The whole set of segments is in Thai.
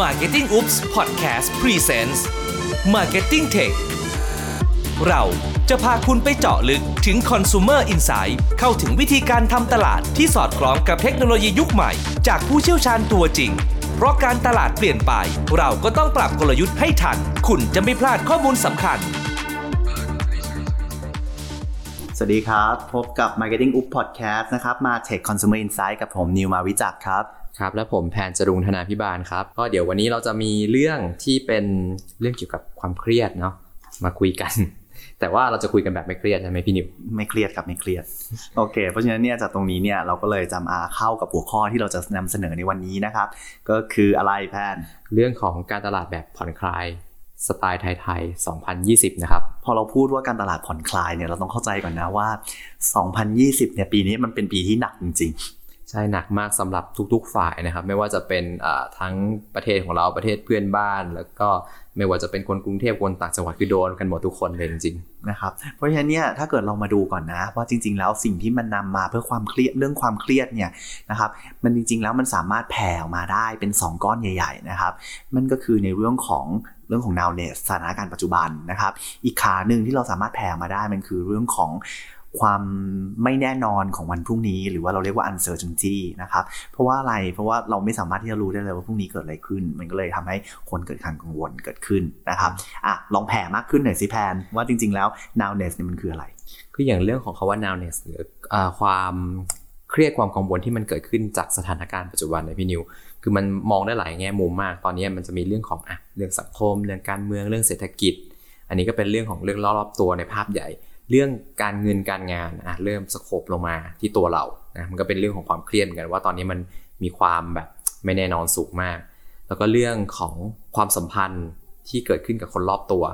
Marketing Oops Podcast Presents Marketing Tech เราจะพาคุณไปเจาะลึกถึง Consumer Insight เข้าถึงวิธีการทำตลาดที่สอดคล้องกับเทคโนโลยียุคใหม่ จากผู้เชี่ยวชาญตัวจริง เพราะการตลาดเปลี่ยนไป เราก็ต้องปรับกลยุทธ์ให้ทัน คุณจะไม่พลาดข้อมูลสำคัญ สวัสดีครับ พบกับ Marketing Up Podcast นะครับมา Tech Consumer Insight กับผมนิวมาวิจักครับ ครับ และผมแพนจรุงธนาพิบาลครับ ก็เดี๋ยววันนี้เราจะมีเรื่องที่เป็นเรื่องเกี่ยวกับความเครียดเนาะมาคุยกัน แต่ว่าเราจะคุยกันแบบไม่เครียดใช่ไหมพี่นิวไม่เครียดกับไม่เครียดโอเค เพราะฉะนั้นเนี่ยจากตรงนี้เนี่ยเราก็เลยจำอาเข้ากับหัวข้อที่เราจะนำเสนอในวันนี้นะครับ ก็คืออะไรแพนเรื่องของการตลาดแบบผ่อนคลายสไตล์ไทยๆ 2020 นะครับ พอเราพูดว่าการตลาดผ่อนคลายเนี่ยเราต้องเข้าใจก่อนนะว่า 2020 เนี่ยปีนี้มันเป็นปีที่หนักจริง ใช่หนักมากสำหรับทุก ๆ ฝ่ายนะครับ ไม่ว่าจะเป็นทั้งประเทศของเราประเทศเพื่อนบ้าน แล้วก็ไม่ว่าจะเป็นคนกรุงเทพคนต่างจังหวัดคือโดนกันหมดทุกคนเลยจริงๆนะครับเพราะฉะนั้นเนี่ยถ้าเกิดเรามาดูก่อนนะว่าจริง ๆ แล้วสิ่งที่มันนำมาเพื่อความเครียดเรื่องความเครียดเนี่ยนะครับมันจริง ๆ แล้วมันสามารถแผ่ออกมาได้เป็น 2 ก้อนใหญ่ ๆ นะครับมันก็คือในเรื่องของเรื่องของ nowness สถานการณ์ปัจจุบันนะครับ อีกขาหนึ่งที่เราสามารถแผ่ออกมาได้มันคือเรื่องของ ความไม่แน่นอนของวันพรุ่งนี้ หรือว่าเราเรียกว่า uncertainty นะครับ เพราะว่าอะไรเพราะว่าเราไม่สามารถที่จะรู้ได้เลยว่าพรุ่งนี้เกิดอะไรขึ้น มันก็เลยทำให้คนเกิดความกังวลเกิดขึ้นนะครับอะลองแผ่มากขึ้นหน่อยสิแพนว่าจริง ๆ แล้ว nowness เนี่ยมันคืออะไรคืออย่างเรื่องของคาว่า nowness หรืออความเครียดความกังวลที่มันเกิดขึ้นจากสถานการณ์ปัจจุบันในยพี่นิว คือมันมองได้หลายแง่มุมมาก ตอนนี้มันจะมีเรื่องของอะเรื่องสังคม เรื่องการเมือง เรื่องเศรษฐกิจ อันนี้ก็เป็นเรื่องของเรื่องรอบๆตัวในภาพใหญ่ เรื่องการเงินการงานอะเริ่มสโคบลงมาที่ตัวเรานะมันก็เป็นเรื่องของความเครียดเหมือนกันว่าตอนนี้มันมีความแบบไม่แน่นอนสูงมาก แล้วก็เรื่องของความสัมพันธ์ที่เกิดขึ้นกับคนรอบตัว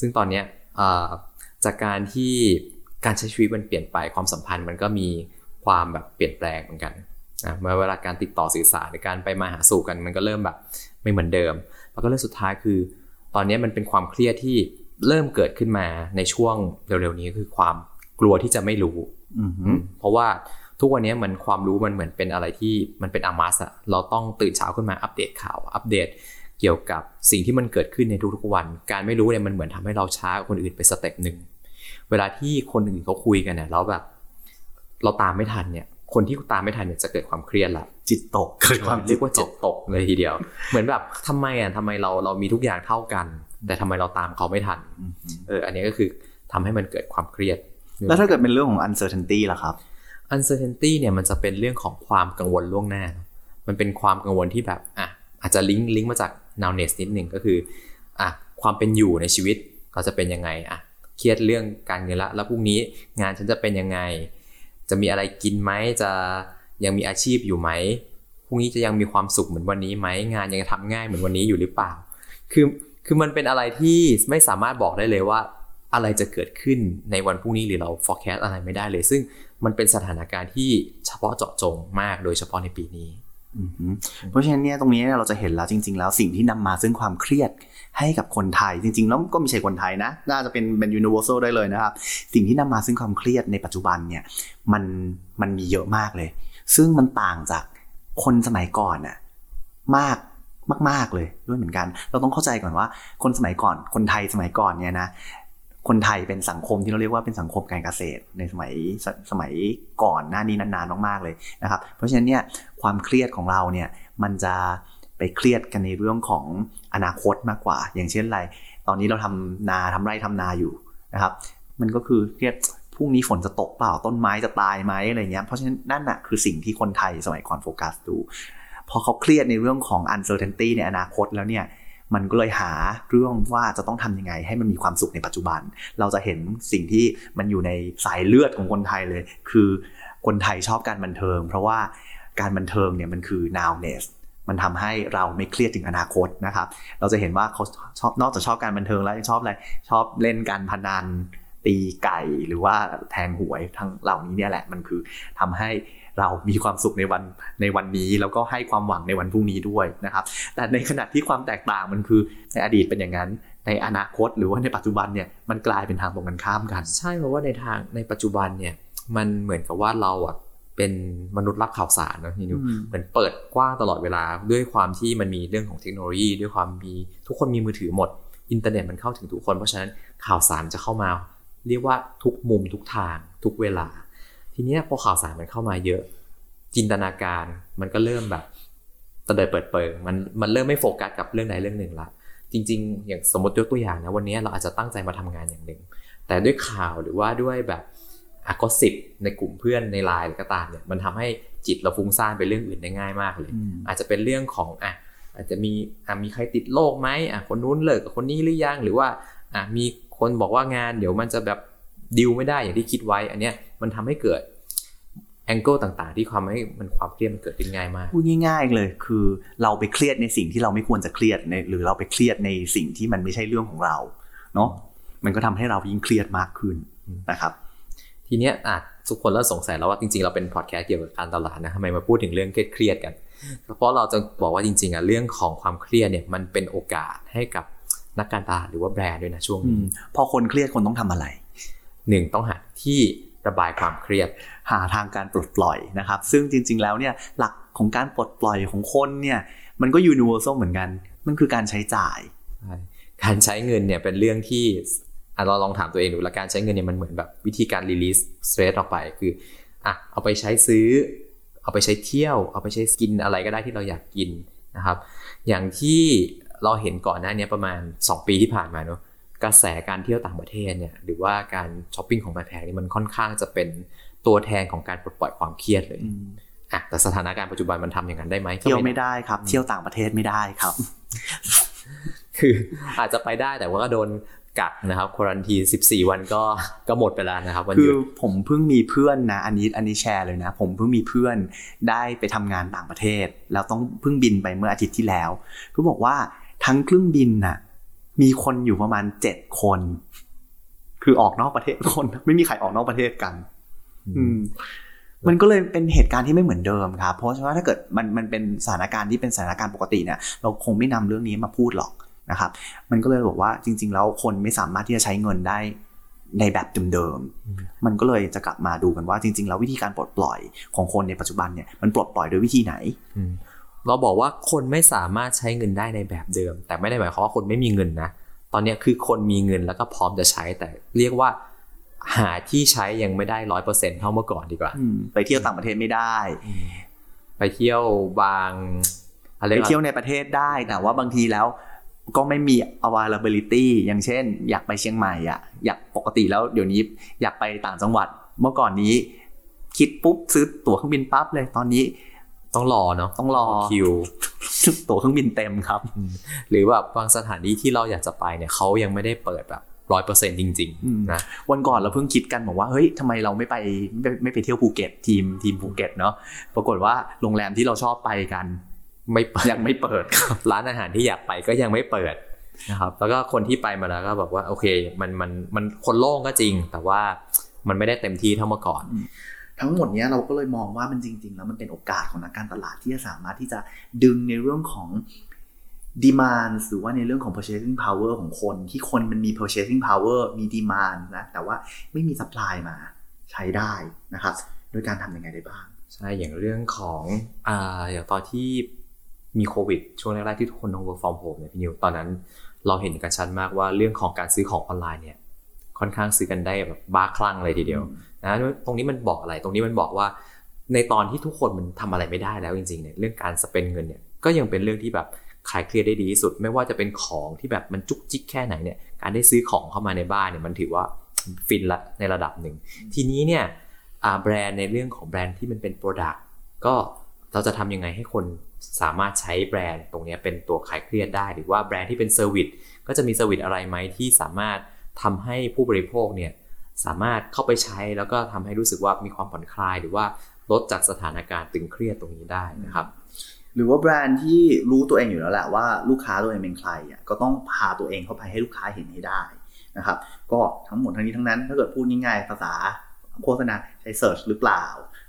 ซึ่งตอนนี้จากการที่การใช้ชีวิตมันเปลี่ยนไปความสัมพันธ์มันก็มีความแบบเปลี่ยนแปลงเหมือนกันนะเมื่อเวลาการติดต่อสื่อสารหรือการไปมาหาสู่กันมันก็เริ่มแบบไม่เหมือนเดิม แล้วก็เรื่องสุดท้ายคือ ตอนนี้มันเป็นความเครียดที่ เริ่มเกิดขึ้นมาในช่วงเร็วๆนี้คือความกลัวที่จะไม่รู้อือฮึเพราะว่าทุกวันนี้มันความรู้มันเหมือนเป็นอะไรที่มันเป็นอามัสอะเราต้องตื่นเช้าขึ้นมาอัปเดตข่าว อัปเดตเกี่ยวกับสิ่งที่มันเกิดขึ้นในทุกๆวัน การไม่รู้เนี่ยมันเหมือนทำให้เราช้ากว่าคนอื่นไปสเต็ปหนึ่งเวลาที่คนอื่นเขาคุยกันเนี่ยแล้วแบบ เราตามไม่ทันเนี่ย คนที่ตามไม่ทันเนี่ยจะเกิดความเครียดละจิตตกเกิดความเรียกว่าจิตตกเลยทีเดียว เหมือนแบบทำไมอะทำไมเราเรามีทุกอย่างเท่ากัน แต่ทำไมเราตามเขาไม่ทันอือฮึเอออันนี้ก็คือทำให้มันเกิดความเครียด แล้วถ้าเกิดเป็นเรื่องของ uncertainty ล่ะครับ uncertainty เนี่ยมันจะเป็นเรื่องของความกังวลล่วงหน้า มันเป็นความกังวลที่แบบอะอาจจะลิงก์ลิงก์มาจาก nowness นิดหนึ่งก็คืออะความเป็นอยู่ในชีวิตเราจะเป็นยังไงอะเครียดเรื่องการเงินละ แล้วพรุ่งนี้งานฉันจะเป็นยังไง จะมีอะไรกินไหมจะยังมีอาชีพอยู่ไหมพรุ่งนี้จะยังมีความสุขเหมือนวันนี้ไหมงานยังทำง่ายเหมือนวันนี้อยู่หรือเปล่า คือ คือมันเป็นอะไรที่ไม่สามารถบอกได้เลยว่า อะไรจะเกิดขึ้นในวันพรุ่งนี้หรือเรา forecast อะไรไม่ได้เลย ซึ่งมันเป็นสถานการณ์ที่เฉพาะเจาะจงมากโดยเฉพาะในปีนี้เพราะฉะนั้นเนี่ยตรงนี้เนี่ยเราจะเห็นแล้วจริง ๆ แล้วสิ่งที่นำมาซึ่งความเครียดให้กับคนไทย จริงๆแล้วก็ไม่ใช่คนไทยนะ น่าจะเป็นเป็น universal ได้เลยนะครับ สิ่งที่นำมาซึ่งความเครียดในปัจจุบันเนี่ยมันมันมีเยอะมากเลย ซึ่งมันต่างจากคนสมัยก่อนน่ะมาก มาก ๆ เลยด้วยเหมือนกัน เราต้องเข้าใจก่อนว่า คนสมัยก่อนคนไทยสมัยก่อนเนี่ยนะคนไทยเป็นสังคมที่เราเรียกว่าเป็นสังคมการเกษตรในสมัยสสมัยก่อนหน้านี้นานๆมากๆเลยนะครับ เพราะฉะนั้นเนี่ยความเครียดของเราเนี่ยมันจะไปเครียดกันในเรื่องของอนาคตมากกว่า อย่างเช่นอะไร ตอนนี้เราทำนาทำไร่ทำนาอยู่นะครับ มันก็คือเครียดพรุ่งนี้ฝนจะตกเปล่าต้นไม้จะตายไหมอะไรเงี้ยเพราะฉะนั้นนั่นน่ะคือสิ่งที่คนไทยสมัยก่อนโฟกัสดู พอเขาเครียดในเรื่องของ uncertainty ในอนาคตแล้วเนี่ยมันก็เลยหาเรื่องว่าจะต้องทำยังไงให้มันมีความสุขในปัจจุบัน เราจะเห็นสิ่งที่มันอยู่ในสายเลือดของคนไทยเลย คือคนไทยชอบการบันเทิง เพราะว่าการบันเทิงเนี่ยมันคือ nowness มันทำให้เราไม่เครียดถึงอนาคตนะครับ เราจะเห็นว่าเขาชอบนอกจากชอบการบันเทิงแล้วยังชอบอะไรชอบเล่นการพนันตีไก่หรือว่าแทงหวยทั้งเหล่านี้เนี่ยแหละมันคือทำให้ เรามีความสุขในวันในวันนี้ แล้วก็ให้ความหวังในวันพรุ่งนี้ด้วยนะครับ แต่ในขณะที่ความแตกต่างมันคือในอดีตเป็นอย่างนั้น ในอนาคตหรือว่าในปัจจุบันเนี่ยมันกลายเป็นทางตรงกันข้ามกัน ใช่เพราะว่าในทางในปัจจุบันเนี่ยมันเหมือนกับว่าเราอะเป็นมนุษย์รับข่าวสารเนอะพี่นิวอืมเหมือนเปิดกว้างตลอดเวลาด้วยความที่มันมีเรื่องของเทคโนโลยี ด้วยความมีทุกคนมีมือถือหมด อินเทอร์เน็ตมันเข้าถึงทุกคน เพราะฉะนั้นข่าวสารจะเข้ามา เรียกว่าทุกมุมทุกทางทุกเวลา ทีเนี้ยพอข่าวสารมันเข้ามาเยอะ จินตนาการมันก็เริ่มแบบตะเดิดเปิดเปิงมันมันเริ่มไม่โฟกัสกับเรื่องใดเรื่องหนึ่งละจริง ๆ อย่างสมมติยกตัวอย่างนะวันนี้เราอาจจะตั้งใจมาทำงานอย่างหนึ่ง แต่ด้วยข่าวหรือว่าด้วยแบบอากสิบในกลุ่มเพื่อนในไลน์หรือก็ตามเนี่ยมันทำให้จิตเราฟุ้งซ่านไปเรื่องอื่นได้ง่ายมากเลยอืมอาจจะเป็นเรื่องของอะอาจจะมีอะมีใครติดโรคไหมอะคนนู้นเลิกกับคนนี้หรือยังหรือว่าอะมีคนบอกว่างานเดี๋ยวมันจะแบบ ดิวไม่ได้อย่างที่คิดไว้ อันเนี้ยมันทำให้เกิดแองเกิลต่างๆ ที่ความให้มันความเครียดมันเกิดขึ้นง่ายมากพูดง่ายๆเลยคือเราไปเครียดในสิ่งที่เราไม่ควรจะเครียดในหรือเราไปเครียดในสิ่งที่มันไม่ใช่เรื่องของเราเนาะมันก็ทำให้เรายิ่งเครียดมากขึ้นนะครับ ทีเนี้ยอะทุกคนเริ่มสงสัยแล้วว่าจริงๆเราเป็นพอดแคสต์เกี่ยวกับการตลาดนะทำไมมาพูดถึงเรื่องเครียดๆกัน เพราะเราจะบอกว่าจริงๆอะเรื่องของความเครียดเนี่ยมันเป็นโอกาสให้กับนักการตลาดหรือว่าแบรนด์ด้วยนะช่วงอืนี้มพอคนเครียดคนต้องทำอะไร หนึ่งต้องหาที่ระบายความเครียด หาทางการปลดปล่อยนะครับ ซึ่งจริง ๆ แล้วเนี่ยหลักของการปลดปล่อยของคนเนี่ยมันก็ universal เหมือนกัน มันคือการใช้จ่ายใช่การใช้เงินเนี่ยเป็นเรื่องที่อะเราลองถามตัวเองดูและการใช้เงินเนี่ยมันเหมือนแบบวิธีการรีลีสสเตรสออกไปคืออะเอาไปใช้ซื้อ เอาไปใช้เที่ยว เอาไปใช้กินอะไรก็ได้ที่เราอยากกินนะครับ อย่างที่เราเห็นก่อนหน้านี้ประมาณ 2 ปีที่ผ่านมาเนอะ กระแสการเที่ยวต่างประเทศเนี่ยหรือว่าการช้อปปิ้งของแพงๆนี่มันค่อนข้างจะเป็นตัวแทนของการปลดปล่อยความเครียดเลยอะแต่สถานการณ์ปัจจุบันมันทำอย่างนั้นได้ไหมก็เที่ยวด้ไม่ได้ครับ เที่ยวต่างประเทศไม่ได้ครับ คืออาจจะไปได้แต่ว่าก็โดนกักนะครับควรันที14 วันก็ก็หมดไปแล้วนะครับวันคืหอยุดผมเพิ่งมีเพื่อนนะอันนี้อันนี้แชร์เลยนะ ผมเพิ่งมีเพื่อนได้ไปทำงานต่างประเทศ แล้วต้องเพิ่งบินไปเมื่ออาทิตย์ที่แล้วเขาบอกว่าทั้งเครื่องบินน่ะ มีคนอยู่ประมาณเจ็ดคน คือออกนอกประเทศคน ไม่มีใครออกนอกประเทศกัน อืม มันก็เลยเป็นเหตุการณ์ที่ไม่เหมือนเดิมครับเพราะว่าถ้าเกิดมันมันเป็นสถานการณ์ที่เป็นสถานการณ์ปกติเนี่ย เราคงไม่นำเรื่องนี้มาพูดหรอกนะครับ มันก็เลยบอกว่าจริง ๆ แล้วคนไม่สามารถที่จะใช้เงินได้ในแบบเดิมๆ มันก็เลยจะกลับมาดูกันว่าจริง ๆ แล้ววิธีการปลดปล่อยของคนในปัจจุบันเนี่ยมันปลดปล่อยโดยวิธีไหนอืม เราบอกว่าคนไม่สามารถใช้เงินได้ในแบบเดิม แต่ไม่ได้หมายความว่าคนไม่มีเงินนะ ตอนเนี้ยคือคนมีเงินแล้วก็พร้อมจะใช้แต่เรียกว่าหาที่ใช้ยังไม่ได้ร้อยเปอร์เซ็นเท่าเมื่อก่อนดีกว่าอืมไปเที่ยวต่างประเทศไม่ได้ ไปเที่ยวบางอะไรไปก็เที่ยวในประเทศได้แต่ว่าบางทีแล้วก็ไม่มี availability อย่างเช่น อยากไปเชียงใหม่อะอยากปกติแล้วเดี๋ยวนี้อยากไปต่างจังหวัดเมื่อก่อนนี้ คิดปุ๊บซื้อตั๋วเครื่องบินปั๊บเลยตอนนี้ ต้องรอเนาะต้องรอคิวตั๋วเครื่องบินเต็มครับ หรือแบบบางสถานที่ที่เราอยากจะไปเนี่ยเขายังไม่ได้เปิดแบบร้อยเปอร์เซ็นต์จริงอืมๆนะวันก่อนเราเพิ่งคิดกันบอกว่าเฮ้ยทำไมเราไม่ไปไม่ไม่ไปเที่ยวภูเก็ตทีมทีมภูเก็ตเนาะปรากฏว่าโรงแรมที่เราชอบไปกัน ไม่เปิดยังไม่เปิดครับร้านอาหารที่อยากไปก็ยังไม่เปิดนะครับแล้วก็คนที่ไปมาแล้วก็บอกว่าโอเคมันมันมันคนโล่งก็จริง แต่ว่ามันไม่ได้เต็มที่เท่าเมื่อก่อน ทั้งหมดเนี้ยเราก็เลยมองว่ามันจริง ๆ แล้วมันเป็นโอกาสของนักการตลาดที่จะสามารถที่จะดึงในเรื่องของ demand หรือว่าในเรื่องของ purchasing power ของคน ที่คนมันมี purchasing power มี demand นะแต่ว่าไม่มี supply มาใช้ได้นะครับโดยการทำยังไงได้บ้างใช่อย่างเรื่องของอ่าอย่างตอนที่มีโควิดช่วงแรกๆที่ทุกคนต้อง work from home เนี่ยพี่นิวตอนนั้นเราเห็นกันชัดมากว่าเรื่องของการซื้อของออนไลน์เนี่ย ค่อนข้างซื้อกันได้แบบบ้าคลั่งเลยทีเดียวนะตรงนี้มันบอกอะไร ตรงนี้มันบอกว่า ในตอนที่ทุกคนมันทำอะไรไม่ได้แล้วจริงๆเนี่ยเรื่องการ spend เงินเนี่ยก็ยังเป็นเรื่องที่แบบคลายเครียดได้ดีที่สุด ไม่ว่าจะเป็นของที่แบบมันจุกจิกแค่ไหนเนี่ยการได้ซื้อของเข้ามาในบ้านเนี่ยมันถือว่าฟินละในระดับหนึ่ง ทีนี้เนี่ยอ่าแบรนด์ในเรื่องของแบรนด์ที่มันเป็น product ก็เราจะทำยังไงให้คนสามารถใช้แบรนด์ตรงเนี้ยเป็นตัวคลายเครียดได้ หรือว่าแบรนด์ที่เป็น serviceก็จะมี service อะไรไหมที่สามารถ ทำให้ผู้บริโภคเนี่ยสามารถเข้าไปใช้แล้วก็ทำให้รู้สึกว่ามีความผ่อนคลายหรือว่าลดจากสถานการณ์ตึงเครียดตรงนี้ได้นะครับ หรือว่าแบรนด์ที่รู้ตัวเองอยู่แล้วแหละว่าลูกค้าตัวเองเป็นใครอะก็ต้องพาตัวเองเข้าไปให้ลูกค้าเห็นให้ได้นะครับ ก็ทั้งหมดทั้งนี้ทั้งนั้น ถ้าเกิดพูดง่ายๆภาษาโฆษณาใช้เ e ิร์ชหรือเปล่า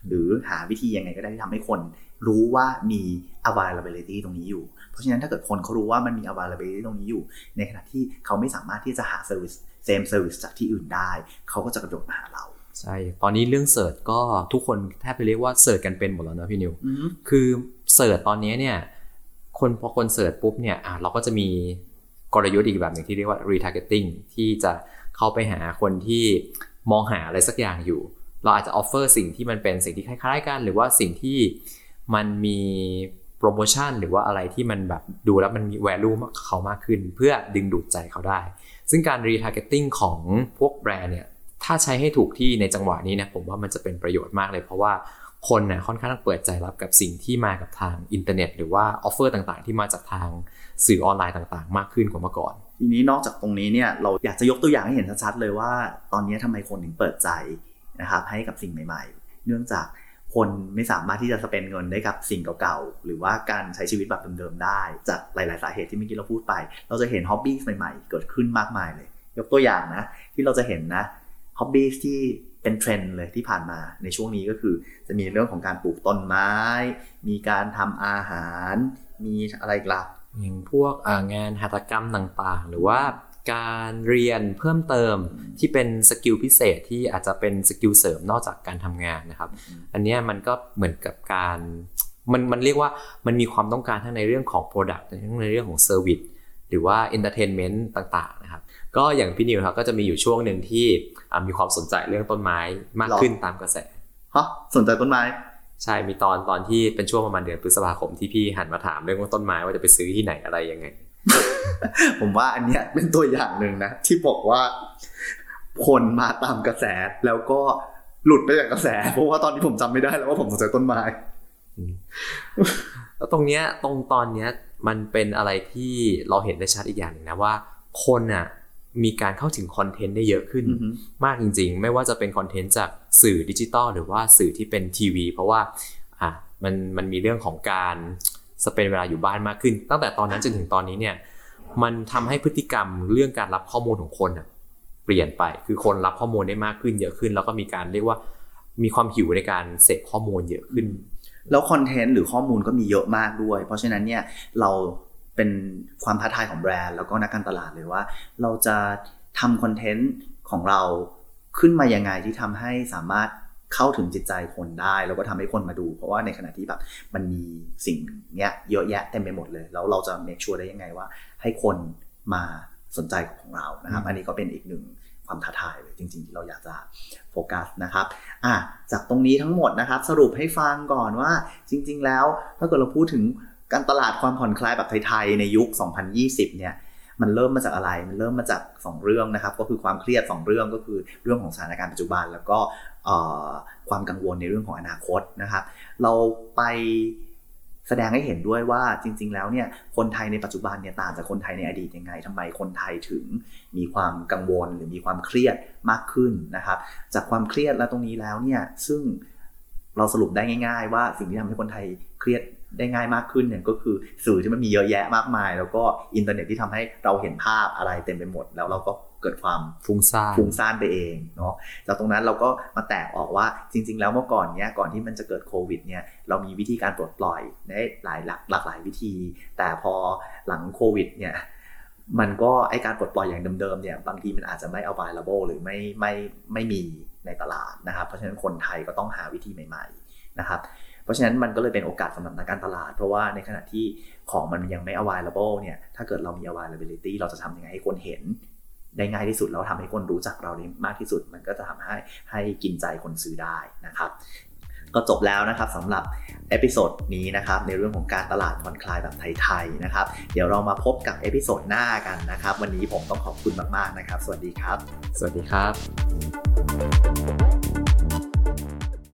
หรือหาวิธียังไงก็ได้ที่ทำให้คน รู้ว่ามี availability ตรงนี้อยู่ เพราะฉะนั้นถ้าเกิดคนเขารู้ว่ามันมี availability ตรงนี้อยู่ ในขณะที่เขาไม่สามารถที่จะหา service same service จากที่อื่นได้ เขาก็จะกระโดดมาหาเราใช่ ตอนนี้เรื่อง search ก็ทุกคนแทบไปเรียกว่า search กันเป็นหมดแล้วนะพี่นิวอืมคือ search ตอนนี้เนี่ย คนพอคน search ปุ๊บเนี่ยอะเราก็จะมีกลยุทธ์อีกแบบหนึ่งที่เรียกว่า retargeting ที่จะเข้าไปหาคนที่มองหาอะไรสักอย่างอยู่ เราอาจจะ offer สิ่งที่มันเป็นสิ่งที่คล้ายๆกัน หรือว่าสิ่งที่ มันมีโปรโมชั่นหรือว่าอะไรที่มันแบบดูแล้วมันมี value มากเขามากขึ้น เพื่อดึงดูดใจเขาได้ ซึ่งการ retargeting ของพวกแบรนด์เนี่ยถ้าใช้ให้ถูกที่ในจังหวะนี้นะผมว่ามันจะเป็นประโยชน์มากเลยเพราะว่าคนน่ะค่อนข้างเปิดใจรับกับสิ่งที่มากับทางอินเทอร์เน็ต หรือว่า offer ต่างๆ ที่มาจากทางสื่อออนไลน์ต่างๆ มากขึ้นกว่าเมื่อก่อน ทีนี้นอกจากตรงนี้เนี่ยเราอยากจะยกตัวอย่างให้เห็นชัดๆเลยว่า ตอนนี้ทำไมคนถึงเปิดใจนะครับให้กับสิ่งใหม่ ๆ เนื่องจาก คนไม่สามารถที่จะสเปนเงินได้กับสิ่งเก่าๆ หรือว่าการใช้ชีวิตแบบเดิมๆ ได้ จากหลายๆ สาเหตุที่เมื่อกี้เราพูดไป เราจะเห็นฮ็อบบี้ใหม่ๆ เกิดขึ้นมากมายเลย ยกตัวอย่างนะ ที่เราจะเห็นนะฮ็อบบี้ที่เป็นเทรนด์เลยที่ผ่านมาในช่วงนี้ก็คือจะมีเรื่องของการปลูกต้นไม้ มีการทำอาหาร มีอะไรกล่ะอย่างพวกงานหัตถกรรมต่างๆ หรือว่า การเรียนเพิ่มเติมที่เป็น skill พิเศษที่อาจจะเป็น skill เสริมนอกจากการทำงานนะครับ อันเนี้ยมันก็เหมือนกับการมันมันเรียกว่ามันมีความต้องการทั้งในเรื่องของ Product ทั้งในเรื่องของ Service หรือว่า Entertainment ต่างๆนะครับ ก็อย่างพี่นิวครับก็จะมีอยู่ช่วงหนึ่งที่อ่ามีความสนใจเรื่องต้นไม้มากขึ้นตามกระแสฮะสนใจต้นไม้ใช่มีตอนตอนที่เป็นช่วงประมาณเดือนพฤษภาคมที่พี่หันมาถามเรื่องว่าต้นไม้ว่าจะไปซื้อที่ไหนอะไรยังไง ผมว่าอันเนี้ยเป็นตัวอย่างหนึ่งนะ ที่บอกว่าคนมาตามกระแสแล้วก็หลุดไปจากกระแส เพราะว่าตอนนี้ผมจำไม่ได้แล้วว่าผมสนใจต้นไม้แล้วตรงเนี้ยตรงตอนเนี้ยมันเป็นอะไรที่เราเห็นได้ชัดอีกอย่างหนึงนะว่า คนอะมีการเข้าถึงคอนเทนต์ได้เยอะขึ้นอือฮึมากจริง ๆ ไม่ว่าจะเป็นคอนเทนต์จากสื่อดิจิตอลหรือว่าสื่อที่เป็นทีวี เพราะว่าอะมันมันมีเรื่องของการ สเปนเวลาอยู่บ้านมากขึ้น ตั้งแต่ตอนนั้นจนถึงตอนนี้เนี่ยมันทำให้พฤติกรรมเรื่องการรับข้อมูลของคนเปลี่ยนไป คือคนรับข้อมูลได้มากขึ้นเยอะขึ้น แล้วก็มีการเรียกว่ามีความหิวในการเสพข้อมูลเยอะขึ้น แล้วคอนเทนต์หรือข้อมูลก็มีเยอะมากด้วย เพราะฉะนั้นเนี่ยเราเป็นความท้าทายของแบรนด์แล้วก็นักการตลาดเลยว่า เราจะทำคอนเทนต์ของเราขึ้นมายังไงที่ทำให้สามารถ เข้าถึงจิตใจคนได้ แล้วก็ทำให้คนมาดู เพราะว่าในขณะที่แบบมันมีสิ่งเนี้ยเยอะแยะเต็มไปหมดเลย แล้วเราจะ make sure ได้ยังไงว่า ให้คนมาสนใจของเรานะครับ อันนี้ก็เป็นอีกหนึ่งความท้าทายเลยจริงๆที่เราอยากจะโฟกัสนะครับอะจากตรงนี้ทั้งหมดนะครับ สรุปให้ฟังก่อนว่าจริง ๆ แล้วถ้าเกิดเราพูดถึงการตลาดความผ่อนคลายแบบไทยๆในยุค 2020 เนี่ยมันเริ่มมาจากอะไร มันเริ่มมาจาก 2 เรื่องนะครับ ก็คือความเครียด 2 เรื่องก็คือเรื่องของสถานการณ์ปัจจุบัน แล้วก็เความกังวลในเรื่องของอนาคตนะครับ เราไปแสดงให้เห็นด้วยว่าจริง ๆ แล้วเนี่ยคนไทยในปัจจุบันเนี่ยต่างจากคนไทยในอดีตยังไงทำไมคนไทยถึงมีความกังวลหรือมีความเครียดมากขึ้นนะครับ จากความเครียดและตรงนี้แล้วเนี่ยซึ่งเราสรุปได้ง่าย ๆ ว่าสิ่งที่ทำให้คนไทยเครียดได้ง่ายมากขึ้นเนี่ยก็คือสื่อที่มันมีเยอะแยะมากมาย แล้วก็อินเทอร์เน็ตที่ทำให้เราเห็นภาพอะไรเต็มไปหมด แล้วเราก็ เกิดความฟุ้งซ่านฟุ้งซ่านไปเองเนาะจากตรงนั้นเราก็มาแตกออกว่าจริง ๆ แล้วเมื่อก่อนเนี้ยก่อนที่มันจะเกิดโควิดเนี่ยเรามีวิธีการปลดปล่อยได้หลายหลากหลากหลายวิธี แต่พอหลังโควิดเนี่ยมันก็ไอการปลดปล่อยอย่างเดิมๆเนี่ยบางทีมันอาจจะไม่ available หรือไม่ไม่ไม่มีในตลาดนะครับ เพราะฉะนั้นคนไทยก็ต้องหาวิธีใหม่ ๆนะครับ เพราะฉะนั้นมันก็เลยเป็นโอกาสสำหรับนักการตลาด เพราะว่าในขณะที่ของมันยังไม่ available เนี่ยถ้าเกิดเรามี availability เราจะทำยังไงให้คนเห็น ได้ง่ายที่สุดแล้วทำให้คนรู้จักเราได้มากที่สุด มันก็จะทำให้ให้กินใจคนซื้อได้นะครับก็จบแล้วนะครับสำหรับ episode นี้นะครับในเรื่องของการตลาดผ่อนคลายแบบไทยๆนะครับเดี๋ยวเรามาพบกับ episode หน้ากันนะครับ วันนี้ผมต้องขอบคุณมากๆนะครับ สวัสดีครับ สวัสดีครับ